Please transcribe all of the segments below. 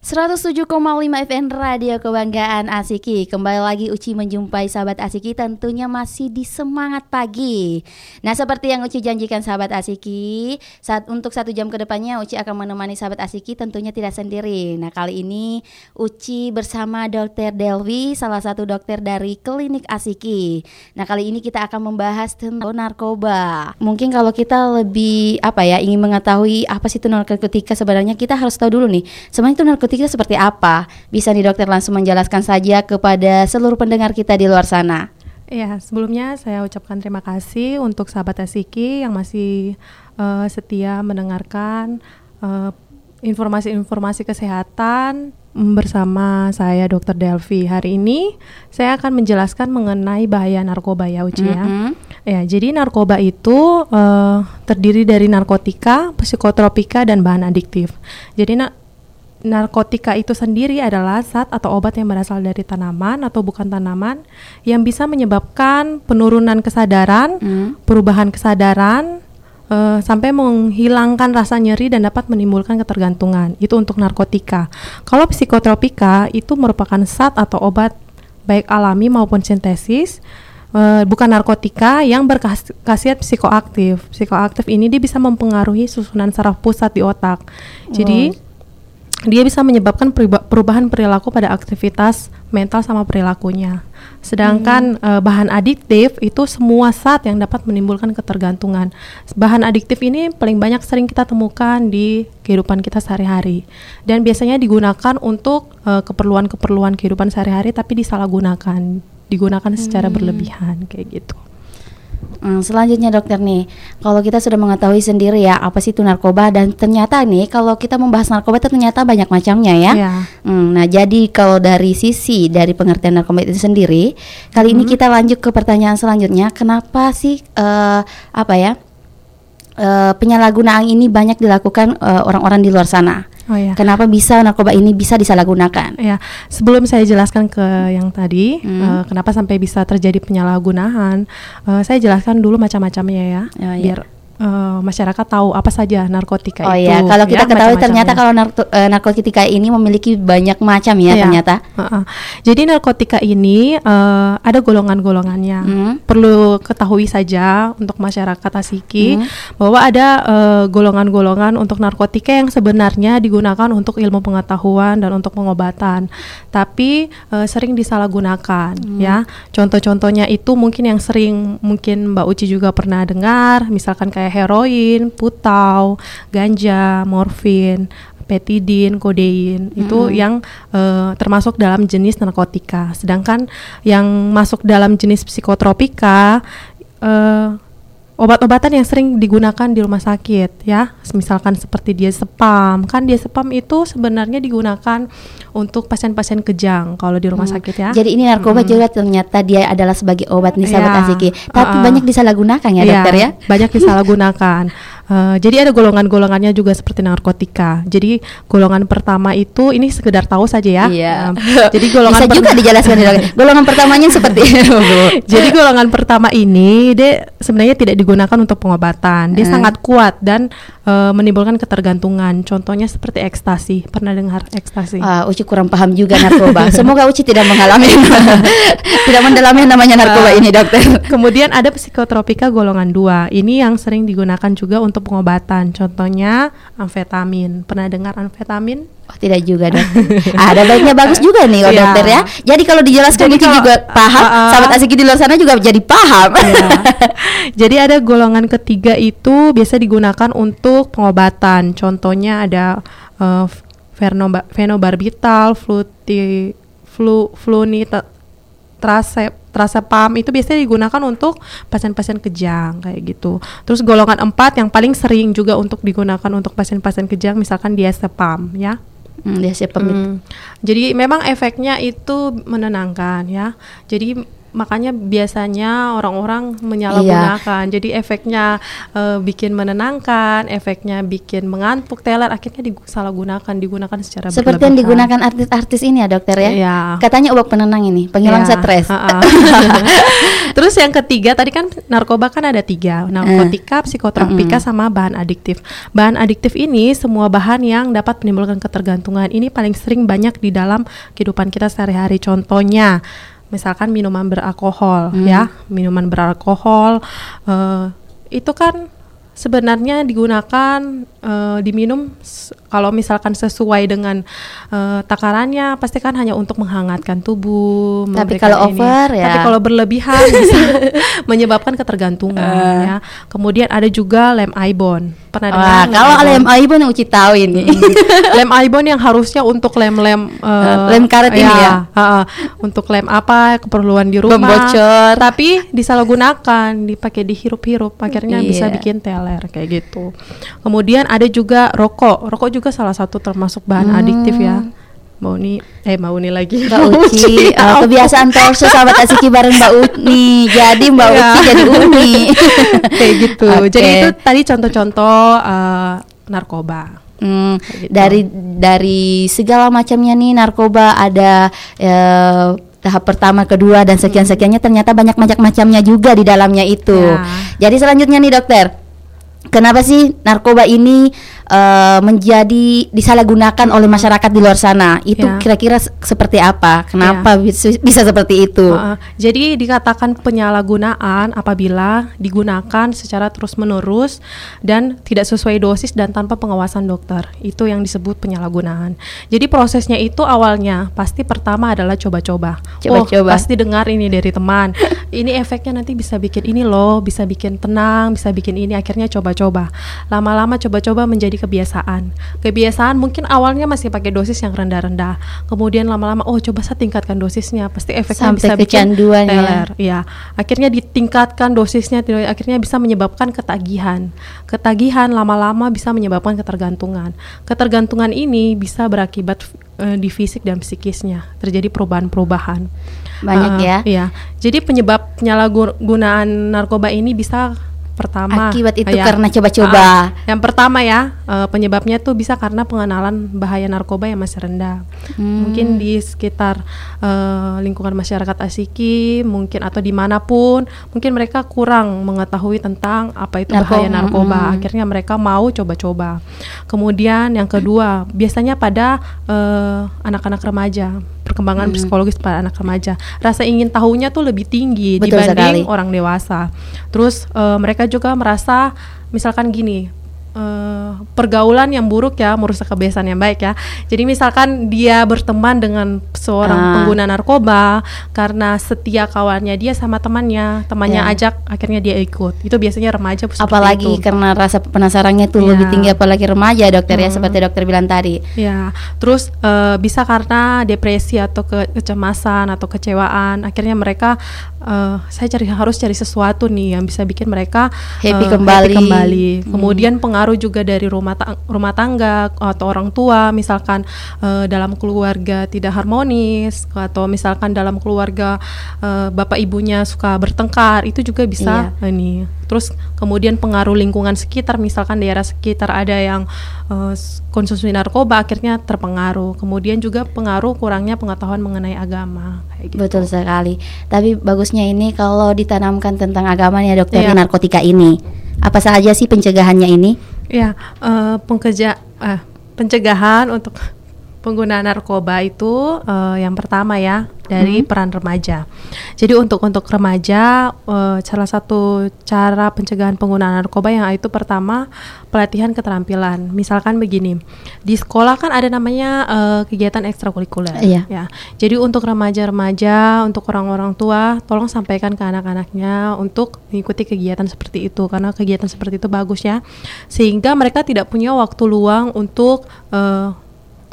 107,5 FM Radio Kebanggaan Asiki. Kembali lagi Uci menjumpai sahabat Asiki tentunya masih di semangat pagi. Nah seperti yang Uci janjikan sahabat Asiki saat Untuk satu jam ke depannya Uci akan menemani sahabat Asiki tentunya tidak sendiri. Nah kali ini Uci bersama Dr. Delvi Salah satu dokter dari klinik Asiki. Nah kali ini kita akan membahas tentang narkoba. Mungkin kalau kita lebih apa ya ingin mengetahui apa sih itu narkotika sebenarnya kita harus tahu dulu nih Sebenarnya itu narkotika narkotika seperti apa? Bisa nih dokter langsung menjelaskan saja kepada seluruh pendengar kita di luar sana. Ya, sebelumnya saya ucapkan terima kasih untuk sahabat Asiki yang masih uh, setia mendengarkan eh, informasi-informasi kesehatan bersama saya Dr. Delvi. Hari ini saya akan menjelaskan mengenai bahaya narkoba ya Uci ya. Mm -hmm. Ya, jadi narkoba itu uh, terdiri dari narkotika, psikotropika dan bahan adiktif. Jadi na narkotika itu sendiri adalah zat atau obat yang berasal dari tanaman atau bukan tanaman yang bisa menyebabkan penurunan kesadaran, mm. perubahan kesadaran, uh, sampai menghilangkan rasa nyeri dan dapat menimbulkan ketergantungan. Itu untuk narkotika. Kalau psikotropika itu merupakan zat atau obat baik alami maupun sintesis. Uh, bukan narkotika yang berkhasiat psikoaktif. Psikoaktif ini dia bisa mempengaruhi susunan saraf pusat di otak. Jadi dia bisa menyebabkan perubahan perilaku pada aktivitas mental sama perilakunya. Sedangkan hmm. uh, bahan adiktif itu semua saat yang dapat menimbulkan ketergantungan. Bahan adiktif ini paling banyak sering kita temukan di kehidupan kita sehari-hari dan biasanya digunakan untuk uh, keperluan-keperluan kehidupan sehari-hari tapi disalahgunakan, digunakan secara hmm. berlebihan kayak gitu. Hmm, selanjutnya dokter nih, kalau kita sudah mengetahui sendiri ya apa sih itu narkoba dan ternyata nih kalau kita membahas narkoba itu ternyata banyak macamnya ya. Yeah. Hmm, nah jadi kalau dari sisi dari pengertian narkoba itu sendiri, kali hmm. ini kita lanjut ke pertanyaan selanjutnya, kenapa sih uh, apa ya uh, penyalahgunaan ini banyak dilakukan uh, orang-orang di luar sana? Oh ya. Kenapa bisa narkoba ini bisa disalahgunakan? Ya, sebelum saya jelaskan ke yang tadi, hmm. uh, kenapa sampai bisa terjadi penyalahgunaan, uh, saya jelaskan dulu macam-macamnya ya, oh, ya. biar uh, masyarakat tahu apa saja narkotika oh, itu. Oh iya, kalau kita ya, ketahui ternyata kalau narko, uh, narkotika ini memiliki banyak macam ya, ya. ternyata. Uh -uh. Jadi narkotika ini uh, ada golongan-golongannya. Hmm. Perlu ketahui saja untuk masyarakat Asiki hmm. bahwa ada golongan-golongan uh, untuk narkotika yang sebenarnya digunakan untuk ilmu pengetahuan dan untuk pengobatan, tapi uh, sering disalahgunakan hmm. ya. Contoh-contohnya itu mungkin yang sering mungkin Mbak Uci juga pernah dengar, misalkan kayak heroin, putau, ganja, morfin, petidin, kodein mm. itu yang uh, termasuk dalam jenis narkotika. Sedangkan yang masuk dalam jenis psikotropika uh, obat-obatan yang sering digunakan di rumah sakit ya misalkan seperti dia sepam kan dia sepam itu sebenarnya digunakan untuk pasien-pasien kejang kalau di rumah hmm. sakit ya jadi ini narkoba hmm. juga ternyata dia adalah sebagai obat nih sahabat ya, asiki tapi uh, banyak disalahgunakan ya, ya dokter ya banyak disalahgunakan Uh, jadi ada golongan-golongannya juga seperti narkotika. Jadi golongan pertama itu ini sekedar tahu saja ya. Iya. Uh, jadi golongan bisa juga dijelaskan golongan pertamanya seperti Jadi golongan pertama ini dia sebenarnya tidak digunakan untuk pengobatan. Dia sangat kuat dan uh, menimbulkan ketergantungan. Contohnya seperti ekstasi. Pernah dengar ekstasi? Uh, Uci kurang paham juga narkoba. Semoga Uci tidak mengalami tidak mendalami namanya narkoba uh, ini, dokter. Kemudian ada psikotropika golongan dua. Ini yang sering digunakan juga untuk pengobatan. Contohnya amfetamin. Pernah dengar amfetamin? Oh, tidak juga dok. Ada baiknya bagus juga nih oh, dokter ya. Jadi kalau dijelaskan jadi itu kalau, juga paham, uh, uh, sahabat asik di luar sana juga jadi paham. Iya. jadi ada golongan ketiga itu biasa digunakan untuk pengobatan. Contohnya ada uh, fenobarbital, fluti, flu, flunita, trasep pam itu biasanya digunakan untuk pasien-pasien kejang kayak gitu. Terus golongan 4 yang paling sering juga untuk digunakan untuk pasien-pasien kejang misalkan diazepam ya. Hmm, diazepam. Hmm. Jadi memang efeknya itu menenangkan ya. Jadi makanya biasanya orang-orang menyalahgunakan. Jadi efeknya eh, bikin menenangkan, efeknya bikin mengantuk, teler akhirnya disalahgunakan, digunakan secara Seperti yang digunakan artis-artis ini ya dokter ya. Iya. Katanya obat penenang ini, penghilang Ya, stres. Terus yang ketiga tadi kan narkoba kan ada tiga, narkotika, psikotropika, sama bahan adiktif. Bahan adiktif ini semua bahan yang dapat menimbulkan ketergantungan. Ini paling sering banyak di dalam kehidupan kita sehari-hari. Contohnya, misalkan minuman beralkohol, ya, minuman beralkohol eh, itu kan sebenarnya digunakan eh, diminum kalau misalkan sesuai dengan eh, takarannya pasti kan hanya untuk menghangatkan tubuh. Tapi kalau ini. over, ya. Tapi kalau berlebihan bisa menyebabkan ketergantungan Eh. ya. Kemudian ada juga lem ibon. Pernah dengar? Wah, lem kalau ibon? lem Aibon Uci tahu ini. lem ibon yang harusnya untuk lem-lem eh, lem karet ini ya? ha, ha. untuk lem apa keperluan di rumah bocor. tapi disalahgunakan dipakai dihirup-hirup akhirnya bisa Iya. bikin teler kayak gitu kemudian ada juga rokok rokok juga salah satu termasuk bahan adiktif ya mau nih eh mau nih lagi Hmm. Mbak Uci, eh, kebiasaan talkshow sahabat Asiki bareng Mbak Uni. Jadi Mbak Iya. Uci jadi Uni. kayak gitu Oke. jadi itu tadi contoh-contoh eh, narkoba Hmm, gitu. dari dari segala macamnya nih narkoba ada eh, tahap pertama, kedua dan sekian sekiannya ternyata banyak banyak macamnya juga di dalamnya itu. Ya. Jadi selanjutnya nih dokter, kenapa sih narkoba ini eh, menjadi disalahgunakan oleh masyarakat di luar sana? Itu Ya. kira-kira se- seperti apa? Kenapa bisa, bisa seperti itu? Heeh. jadi dikatakan penyalahgunaan apabila digunakan secara terus-menerus dan tidak sesuai dosis dan tanpa pengawasan dokter. Itu yang disebut penyalahgunaan. Jadi prosesnya itu awalnya pasti pertama adalah coba-coba. Coba-coba. Oh, pasti dengar ini dari teman. ini efeknya nanti bisa bikin ini loh, bisa bikin tenang, bisa bikin ini. Akhirnya coba-coba. Lama-lama coba-coba menjadi kebiasaan. Kebiasaan mungkin awalnya masih pakai dosis yang rendah-rendah. Kemudian lama-lama oh coba saya tingkatkan dosisnya. Pasti efeknya Sampai bisa bikin kecanduan ya. teler. Ya, akhirnya ditingkatkan dosisnya, akhirnya bisa menyebabkan ketagihan. Ketagihan lama-lama bisa menyebabkan ketergantungan. Ketergantungan ini bisa berakibat eh, di fisik dan psikisnya, terjadi perubahan-perubahan. Banyak Eh, ya. Iya. Jadi penyebab penyalahgunaan narkoba ini bisa pertama Akibat itu ya, karena coba-coba. ah, yang pertama ya eh, penyebabnya tuh bisa karena pengenalan bahaya narkoba yang masih rendah. Hmm. Mungkin di sekitar eh, lingkungan masyarakat Asiki, mungkin atau di mana pun, mungkin mereka kurang mengetahui tentang apa itu Narkoba, bahaya narkoba. mm. Akhirnya mereka mau coba-coba. Kemudian yang kedua, biasanya pada eh, anak-anak remaja, perkembangan Hmm. psikologis pada anak remaja, rasa ingin tahunya tuh lebih tinggi Betul dibanding sekali. orang dewasa. Terus eh, mereka juga merasa misalkan gini eh, pergaulan yang buruk ya merusak kebiasaan yang baik ya. Jadi misalkan dia berteman dengan seorang Ah. pengguna narkoba karena setia kawannya dia sama temannya, temannya Ya. ajak akhirnya dia ikut. Itu biasanya remaja apalagi itu. karena rasa penasarannya tuh Iya. lebih tinggi apalagi remaja dokter ya Hmm. seperti dokter bilang tadi. Ya, terus eh, bisa karena depresi atau ke- kecemasan atau kecewaan, akhirnya mereka eh, saya cari harus cari sesuatu nih yang bisa bikin mereka Happy eh, kembali. kembali. Hmm. Kemudian pengaruh juga dari rumah ta- rumah tangga atau orang tua, misalkan eh, dalam keluarga tidak harmonis atau misalkan dalam keluarga eh, bapak ibunya suka bertengkar, itu juga bisa Iya. ini. Terus kemudian pengaruh lingkungan sekitar, misalkan daerah sekitar ada yang s- konsumsi narkoba, akhirnya terpengaruh. Kemudian juga pengaruh kurangnya pengetahuan mengenai agama. Kayak gitu. Betul sekali. Tapi bagusnya ini kalau ditanamkan tentang agamanya dokter Iya. di narkotika ini. Apa saja sih pencegahannya ini? Ya, eh, pengkeja, eh, pencegahan untuk pengguna narkoba itu eh, yang pertama ya dari peran remaja. Jadi untuk untuk remaja eh, salah satu cara pencegahan penggunaan narkoba yang itu pertama pelatihan keterampilan. Misalkan begini, di sekolah kan ada namanya eh, kegiatan ekstrakurikuler. Iya. Ya, jadi untuk remaja-remaja, untuk orang-orang tua, tolong sampaikan ke anak-anaknya untuk mengikuti kegiatan seperti itu karena kegiatan seperti itu bagus ya, sehingga mereka tidak punya waktu luang untuk eh,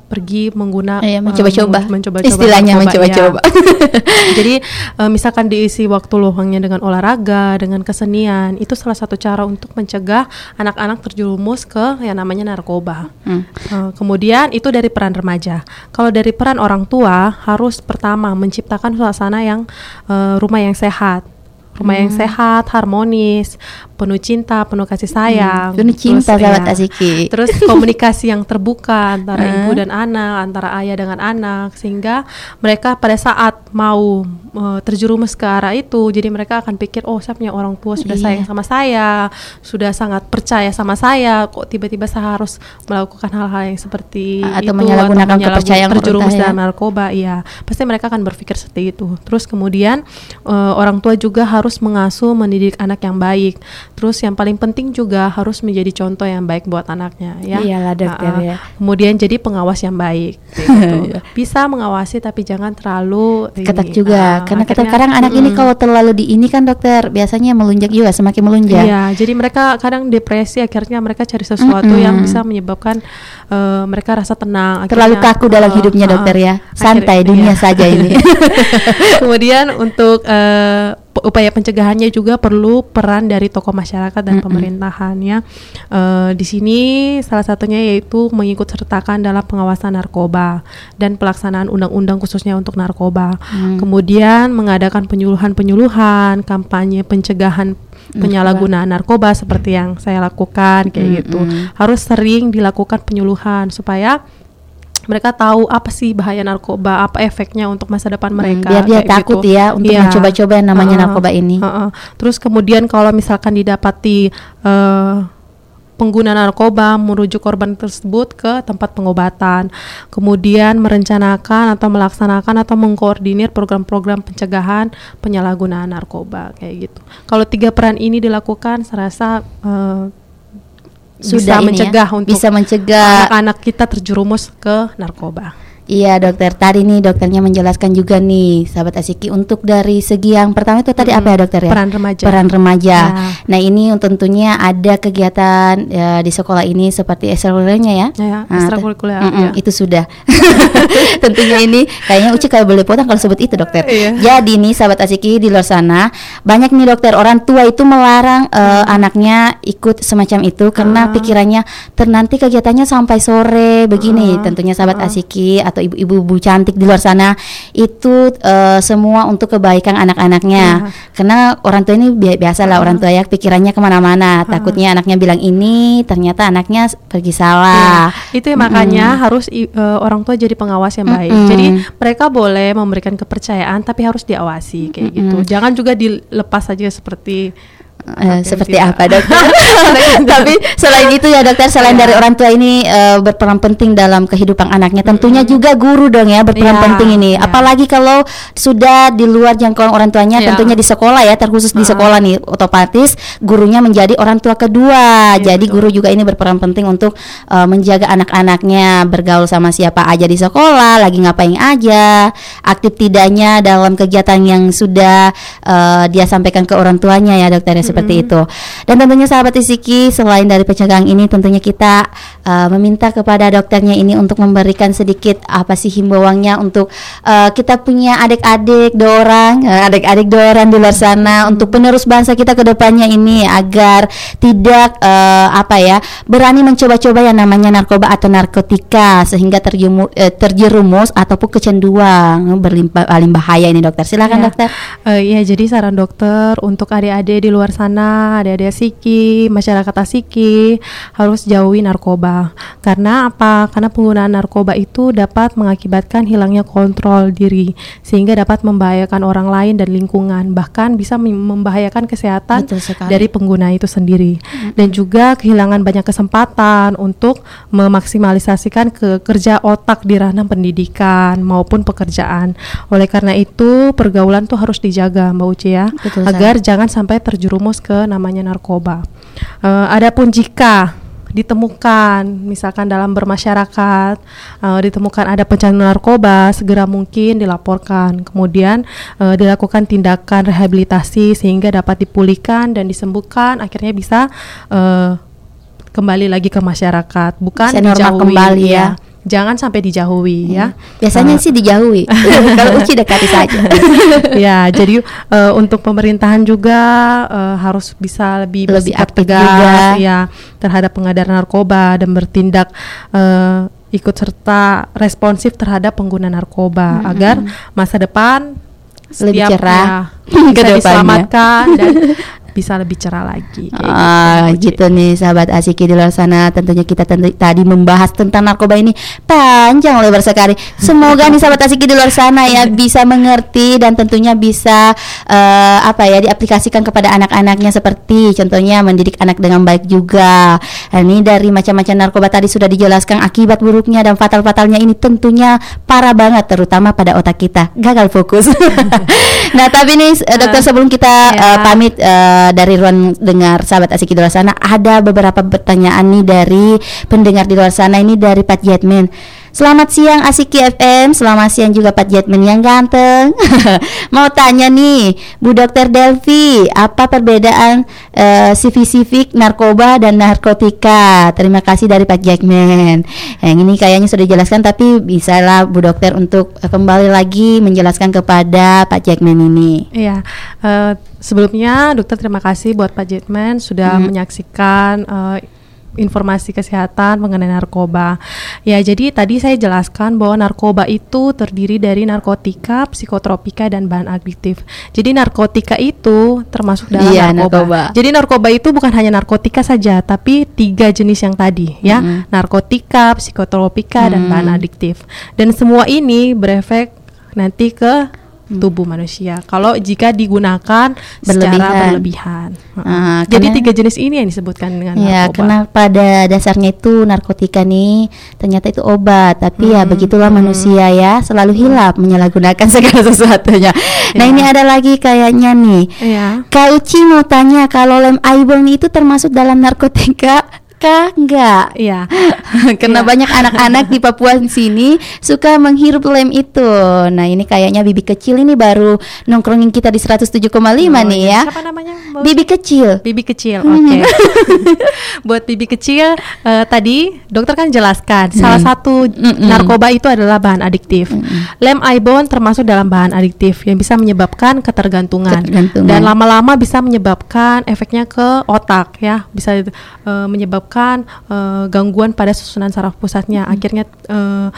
pergi mengguna Iya, eh, mencoba-coba. men- mencoba-coba Istilahnya mencoba-coba. iya. Jadi eh, misalkan diisi waktu luangnya dengan olahraga, dengan kesenian, itu salah satu cara untuk mencegah anak-anak terjerumus ke yang namanya narkoba. Hmm. Eh, kemudian itu dari peran remaja. Kalau dari peran orang tua harus pertama menciptakan suasana yang eh, rumah yang sehat. Rumah yang Hmm. sehat, harmonis, penuh cinta, penuh kasih sayang. penuh cinta, Terus, sahabat. Asiki. Terus komunikasi yang terbuka antara Hmm. ibu dan anak, antara ayah dengan anak, sehingga mereka pada saat mau eh, terjerumus ke arah itu, jadi mereka akan pikir, oh saya punya orang tua sudah Iya. sayang sama saya, sudah sangat percaya sama saya, kok tiba-tiba saya harus melakukan hal-hal yang seperti Atau itu menyalahgunakan menyalahgun- kepercayaan terjerumus ya. dalam narkoba, iya, pasti mereka akan berpikir seperti itu. Terus kemudian eh, orang tua juga harus mengasuh, mendidik anak yang baik. Terus yang paling penting juga harus menjadi contoh yang baik buat anaknya, ya. Iyalah, dokter, ah. ya. Kemudian jadi pengawas yang baik. gitu. Bisa mengawasi tapi jangan terlalu ketat ini, juga ah, karena akhirnya- kadang-kadang anak ini Mm-mm. kalau terlalu di ini kan dokter biasanya melunjak juga semakin melunjak Iya, jadi mereka kadang depresi akhirnya mereka cari sesuatu Mm-mm. yang bisa menyebabkan eh, mereka rasa tenang. terlalu akhirnya, kaku dalam hidupnya dokter ya santai dunia iya. saja ini Kemudian untuk pe- upaya pencegahannya juga perlu peran dari tokoh masyarakat dan Mm-mm. pemerintahan ya. Eh, di sini salah satunya yaitu mengikut sertakan dalam pengawasan narkoba dan pelaksanaan undang-undang khususnya untuk narkoba. Hmm. Kemudian mengadakan penyuluhan-penyuluhan, kampanye pencegahan penyalahgunaan narkoba seperti yang saya lakukan kayak gitu. Mm-mm. Harus sering dilakukan penyuluhan supaya mereka tahu apa sih bahaya narkoba, apa efeknya untuk masa depan mereka. biar dia kayak takut gitu. ya untuk Iya. mencoba-coba yang namanya Heeh, narkoba ini. heeh. Terus kemudian kalau misalkan didapati eh, pengguna narkoba merujuk korban tersebut ke tempat pengobatan, kemudian merencanakan atau melaksanakan atau mengkoordinir program-program pencegahan penyalahgunaan narkoba kayak gitu. Kalau tiga peran ini dilakukan, saya rasa eh, Sudah bisa ya, mencegah untuk bisa mencegah anak-anak kita terjerumus ke narkoba. Iya dokter, tadi nih dokternya menjelaskan juga nih sahabat Asiki untuk dari segi yang pertama itu tadi Mm-mm. apa ya dokter ya? Peran remaja. Peran remaja. Ya. Nah ini tentunya ada kegiatan ya, di sekolah ini seperti ekstrakurikulernya ya? Ya, Ah, ekstrakurikuler, Mm-mm, ya. Itu sudah. tentunya ini kayaknya Uci kalau boleh potong kalau sebut itu dokter. Iya. Jadi nih sahabat Asiki di luar sana banyak nih dokter orang tua itu melarang eh, anaknya ikut semacam itu karena Ah. pikirannya ternanti kegiatannya sampai sore begini. Ah, Tentunya sahabat ah. Asiki atau ibu-ibu cantik di luar sana itu eh, semua untuk kebaikan anak-anaknya. Iya. Karena orang tua ini bi- biasa lah orang tua ya pikirannya ke mana-mana. Takutnya anaknya bilang ini ternyata anaknya pergi salah. Ya, itu ya makanya harus i- eh, orang tua jadi pengawas yang baik. Mm-mm. Jadi mereka boleh memberikan kepercayaan tapi harus diawasi kayak gitu. Jangan juga dilepas saja seperti Eh, anak yang seperti tidak- apa dokter? Tapi selain itu ya dokter, selain Iya. dari orang tua ini eh, berperan penting dalam kehidupan anaknya, tentunya juga guru dong ya berperan Iya, penting ini. iya. Apalagi kalau sudah di luar jangkauan orang tuanya, Iya. tentunya di sekolah ya, terkhusus di Ah. sekolah nih, otomatis gurunya menjadi orang tua kedua. Iya, Jadi betul. guru juga ini berperan penting untuk eh, menjaga anak-anaknya bergaul sama siapa aja di sekolah, lagi ngapain aja, aktif tidaknya dalam kegiatan yang sudah eh, dia sampaikan ke orang tuanya ya dokter ya seperti itu. Dan tentunya sahabat Isiki selain dari pencegahan ini tentunya kita eh, meminta kepada dokternya ini untuk memberikan sedikit apa sih himbauannya untuk eh, kita punya adik-adik dua orang, eh, adik-adik dua orang di luar sana untuk penerus bangsa kita ke depannya ini agar tidak eh, apa ya berani mencoba-coba yang namanya narkoba atau narkotika sehingga terjumu, eh, terjerumus ataupun kecanduan berlimpah paling bahaya ini dokter. Silakan Ya. dokter. Eh, Iya, jadi saran dokter untuk adik-adik di luar sana, adik-adik asiki, masyarakat asiki harus jauhi narkoba. Karena apa? Karena penggunaan narkoba itu dapat mengakibatkan hilangnya kontrol diri sehingga dapat membahayakan orang lain dan lingkungan, bahkan bisa mem- membahayakan kesehatan dari pengguna itu sendiri. Dan juga kehilangan banyak kesempatan untuk memaksimalisasikan ke kerja otak di ranah pendidikan maupun pekerjaan. Oleh karena itu, pergaulan tuh harus dijaga, Mbak Uci ya, Betul agar jangan sampai terjerumus ke namanya narkoba. Eh, adapun jika ditemukan misalkan dalam bermasyarakat eh, ditemukan ada pecandu narkoba segera mungkin dilaporkan kemudian eh, dilakukan tindakan rehabilitasi sehingga dapat dipulihkan dan disembuhkan akhirnya bisa eh, kembali lagi ke masyarakat bukan Bisa normal dijauhi, kembali ya. Jangan sampai dijauhi ya. Biasanya sih dijauhi. Kalau Uci dekati saja. ya, jadi uh, untuk pemerintahan juga uh, harus bisa lebih Lebih tegas juga. ya terhadap pengedar narkoba dan bertindak uh, ikut serta responsif terhadap pengguna narkoba agar masa depan Lebih setiap, cerah ya, ke bisa depannya. diselamatkan dan bisa lebih cerah lagi. kayak Ah, Uci. gitu nih sahabat asiki di luar sana tentunya kita tentu, tadi membahas tentang narkoba ini panjang lebar sekali semoga nih sahabat asiki di luar sana ya bisa mengerti dan tentunya bisa eh, apa ya diaplikasikan kepada anak-anaknya seperti contohnya mendidik anak dengan baik juga Nah, ini dari macam-macam narkoba tadi sudah dijelaskan akibat buruknya dan fatal-fatalnya ini tentunya parah banget terutama pada otak kita gagal fokus nah tapi nih eh, dokter sebelum kita Ya. eh, pamit eh, dari ruang dengar sahabat asik di luar sana ada beberapa pertanyaan nih dari pendengar di luar sana ini dari Pat Jetman. Selamat siang Asiki FM, selamat siang juga Pat Jetman yang ganteng. Mau tanya nih, Bu Dokter Delvi, apa perbedaan civic narkoba dan narkotika? Terima kasih dari Pak Jackman. Yang ini kayaknya sudah dijelaskan, tapi bisalah Bu Dokter untuk kembali lagi menjelaskan kepada Pak Jackman ini. Iya, eh, sebelumnya dokter terima kasih buat Pak Jetman sudah Hmm. menyaksikan eh, informasi kesehatan mengenai narkoba. Ya, jadi tadi saya jelaskan bahwa narkoba itu terdiri dari narkotika, psikotropika dan bahan adiktif. Jadi narkotika itu termasuk dalam Iya, narkoba. narkoba. Jadi narkoba itu bukan hanya narkotika saja, tapi tiga jenis yang tadi, ya, Mm-mm. narkotika, psikotropika dan bahan Hmm. adiktif. Dan semua ini berefek nanti ke tubuh manusia. Kalau jika digunakan secara Berlebihan. berlebihan. Ah, Jadi karena- tiga jenis ini yang disebutkan dengan Ya, narkoba. karena pada dasarnya itu narkotika nih ternyata itu obat, tapi ya Hmm, begitulah hmm. manusia ya, selalu hilap menyalahgunakan segala sesuatunya. Nah, Ya. ini ada lagi kayaknya nih. Iya. Kak Uci mau tanya kalau lem aibon itu termasuk dalam narkotika Enggak. Iya. Karena Iya. banyak anak-anak di Papua sini suka menghirup lem itu. Nah, ini kayaknya bibi kecil ini baru nongkrongin kita di 107,5 Oh, nih iya. ya. Siapa namanya? Mbak Bibi kecil. Bibi kecil, Hmm. oke. Buat bibi kecil, eh, tadi dokter kan jelaskan salah satu Mm-mm. narkoba itu adalah bahan adiktif. Lem ibon termasuk dalam bahan adiktif yang bisa menyebabkan ketergantungan, Ketergantungan. dan lama-lama bisa menyebabkan efeknya ke otak, ya, bisa eh, menyebabkan eh, gangguan pada susunan saraf pusatnya. Akhirnya eh,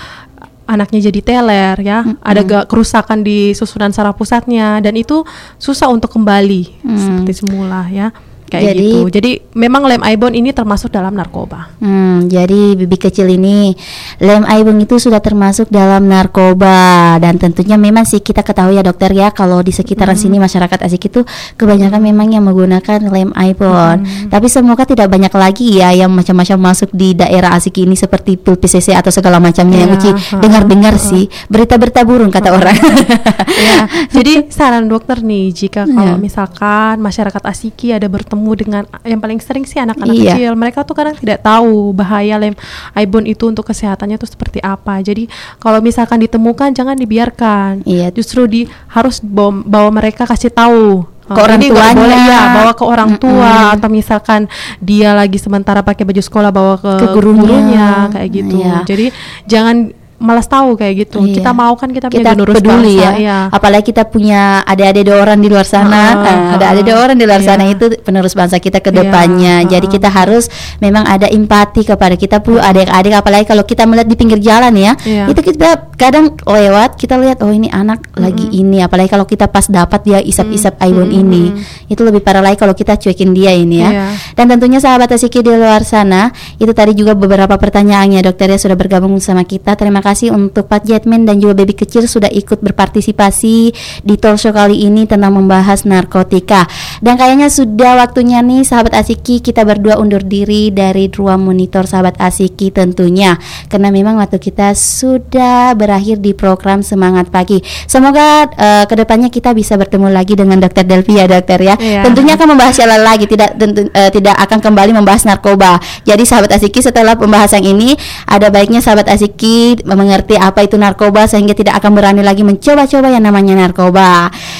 anaknya jadi teler ya, ada ga- kerusakan di susunan saraf pusatnya dan itu susah untuk kembali Hmm. seperti semula ya. Kayak Jadi- gitu. Jadi memang lem ibon ini termasuk dalam narkoba. Hmm, jadi bibi kecil ini lem aibung itu sudah termasuk dalam narkoba dan tentunya memang sih kita ketahui ya dokter ya kalau di sekitaran sini masyarakat asik itu kebanyakan memang yang menggunakan lem aibon. Tapi semoga tidak banyak lagi ya yang macam-macam masuk di daerah asik ini seperti pil PCC atau segala macamnya yang Iya, Uci dengar-dengar sih berita-berita burung kata orang. ya, jadi saran dokter nih jika Iya. kalau misalkan masyarakat asiki ada bertemu dengan yang paling sering sih anak-anak Iya. kecil, mereka tuh kadang tidak tahu bahaya lem ibon itu untuk kesehatannya tuh seperti apa. Jadi kalau misalkan ditemukan jangan dibiarkan. Iya. Justru di harus bawa, bawa mereka kasih tahu Ke Oh, orang tuanya. boleh ya bawa ke orang tua Mm-mm. atau misalkan dia lagi sementara pakai baju sekolah bawa ke, Ke gurunya. kayak gitu. Iya. Jadi jangan malas tahu kayak gitu. Iya. Kita mau kan kita, kita punya peduli bangsa, ya. iya. Apalagi kita punya dua orang di luar sana, Ah, Nah, ada ah, adik dua orang di luar iya. sana itu penerus bangsa kita ke Iya, depannya. Jadi ah. kita harus memang ada empati kepada kita pun adik-adik apalagi kalau kita melihat di pinggir jalan ya. Iya. Itu kita kadang lewat kita lihat oh ini anak lagi ini apalagi kalau kita pas dapat dia isap-isap aibon ini. Itu lebih parah lagi kalau kita cuekin dia ini ya. Iya. Dan tentunya sahabat Asiki di luar sana, itu tadi juga beberapa pertanyaannya dokter ya sudah bergabung sama kita. Terima kasih untuk Pak Jetman dan juga Baby Kecil sudah ikut berpartisipasi di talk show kali ini tentang membahas narkotika. Dan kayaknya sudah waktunya nih sahabat Asiki kita berdua undur diri dari ruang monitor sahabat Asiki tentunya. Karena memang waktu kita sudah berakhir di program Semangat Pagi. Semoga eh, ke depannya kita bisa bertemu lagi dengan Dokter Delvi ya dokter ya. Iya. Tentunya akan membahas yang lain lagi tidak tentu, eh, tidak akan kembali membahas narkoba. Jadi sahabat Asiki setelah pembahasan ini ada baiknya sahabat Asiki mengerti apa itu narkoba sehingga tidak akan berani lagi mencoba-coba yang namanya narkoba.